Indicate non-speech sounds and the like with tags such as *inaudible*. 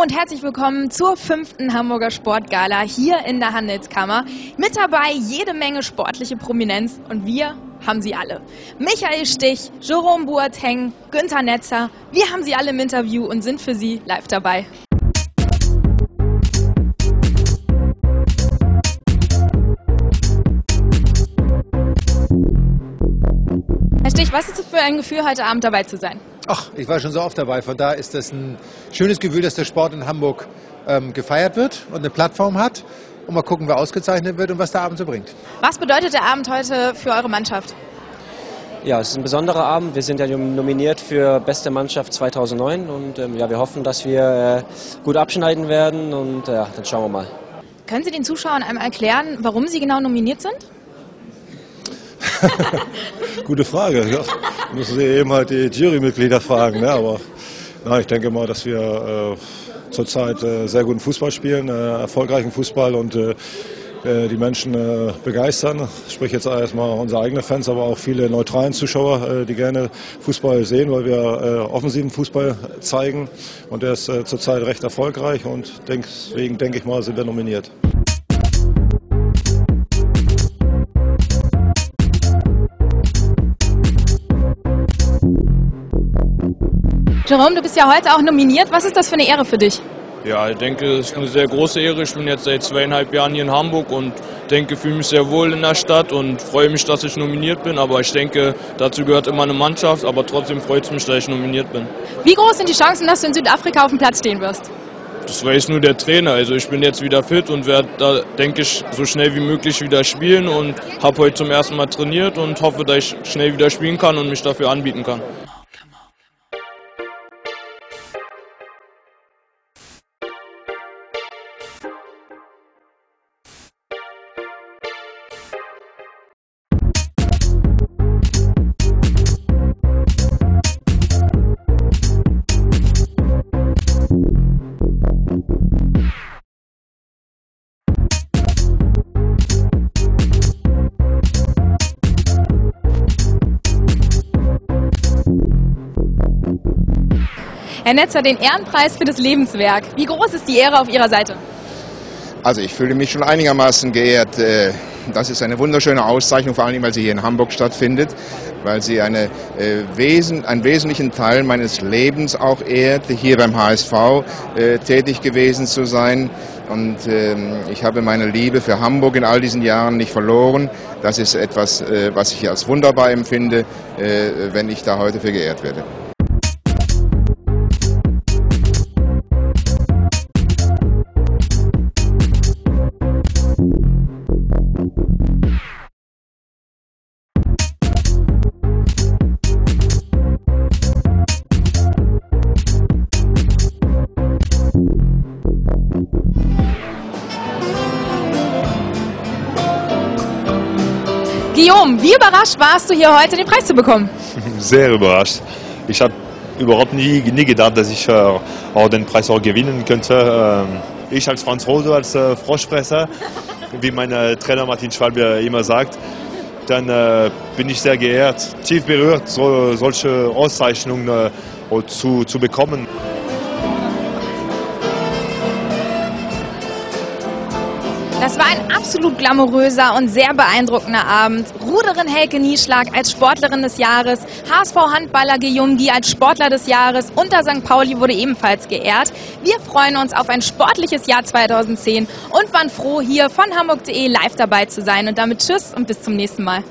Und herzlich willkommen zur fünften Hamburger Sportgala hier in der Handelskammer. Mit dabei jede Menge sportliche Prominenz und wir haben sie alle. Michael Stich, Jerome Boateng, Günther Netzer, wir haben sie alle im Interview und sind für Sie live dabei. Was ist es für ein Gefühl, heute Abend dabei zu sein? Ach, ich war schon so oft dabei. Von da ist das ein schönes Gefühl, dass der Sport in Hamburg ähm, gefeiert wird und eine Plattform hat. Und mal gucken, wer ausgezeichnet wird und was der Abend so bringt. Was bedeutet der Abend heute für eure Mannschaft? Ja, es ist ein besonderer Abend. Wir sind ja nominiert für beste Mannschaft 2009 und ähm, ja, wir hoffen, dass wir äh, gut abschneiden werden und äh, dann schauen wir mal. Können Sie den Zuschauern einmal erklären, warum Sie genau nominiert sind? *laughs* Gute Frage. Ja. Müssen Sie eben halt die Jurymitglieder fragen. Ne? Aber na, ich denke mal, dass wir äh, zurzeit äh, sehr guten Fußball spielen, äh, erfolgreichen Fußball und äh, äh, die Menschen äh, begeistern. Sprich jetzt erstmal unsere eigenen Fans, aber auch viele neutralen Zuschauer, die gerne Fußball sehen, weil wir offensiven Fußball zeigen. Und der ist zurzeit recht erfolgreich und deswegen denke ich mal, sind wir nominiert. Jerome, du bist ja heute auch nominiert. Was ist das für eine Ehre für dich? Ja, ich denke, es ist eine sehr große Ehre. Ich bin jetzt seit zweieinhalb Jahren hier in Hamburg und denke, fühle mich sehr wohl in der Stadt und freue mich, dass ich nominiert bin. Aber ich denke, dazu gehört immer eine Mannschaft. Aber trotzdem freut es mich, dass ich nominiert bin. Wie groß sind die Chancen, dass du in Südafrika auf dem Platz stehen wirst? Das weiß nur der Trainer. Also ich bin jetzt wieder fit und werde da, denke ich, so schnell wie möglich wieder spielen und habe heute zum ersten Mal trainiert und hoffe, dass ich schnell wieder spielen kann und mich dafür anbieten kann. Herr Netzer, den Ehrenpreis für das Lebenswerk. Wie groß ist die Ehre auf Ihrer Seite? Also ich fühle mich schon einigermaßen geehrt. Äh, das ist eine wunderschöne Auszeichnung, vor allem weil sie hier in Hamburg stattfindet, weil sie eine, äh, Wesen, einen wesentlichen Teil meines Lebens auch ehrt, hier beim HSV äh, tätig gewesen zu sein. Und ähm, ich habe meine Liebe für Hamburg in all diesen Jahren nicht verloren. Das ist etwas, äh, was ich als wunderbar empfinde, äh, wenn ich da heute für geehrt werde. Guillaume, wie überrascht warst du hier heute den Preis zu bekommen? *laughs* Sehr überrascht. Ich habe überhaupt nie, nie gedacht, dass ich äh, auch den Preis auch gewinnen könnte. Ähm, ich als Franz Rose, als äh, Froschpresser, *laughs* wie mein äh, Trainer Martin Schwalbe immer sagt, dann äh, bin ich sehr geehrt, tief berührt, so, solche Auszeichnungen äh, zu, zu bekommen. Das war ein absolut glamouröser und sehr beeindruckender Abend. Ruderin Helke Nieschlag als Sportlerin des Jahres, HSV-Handballer Guillaume als Sportler des Jahres und der St. Pauli wurde ebenfalls geehrt. Wir freuen uns auf ein sportliches Jahr 2010 und waren froh, hier von hamburg.de live dabei zu sein. Und damit tschüss und bis zum nächsten Mal.